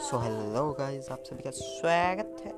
So hello guys आप सभी का स्वागत है।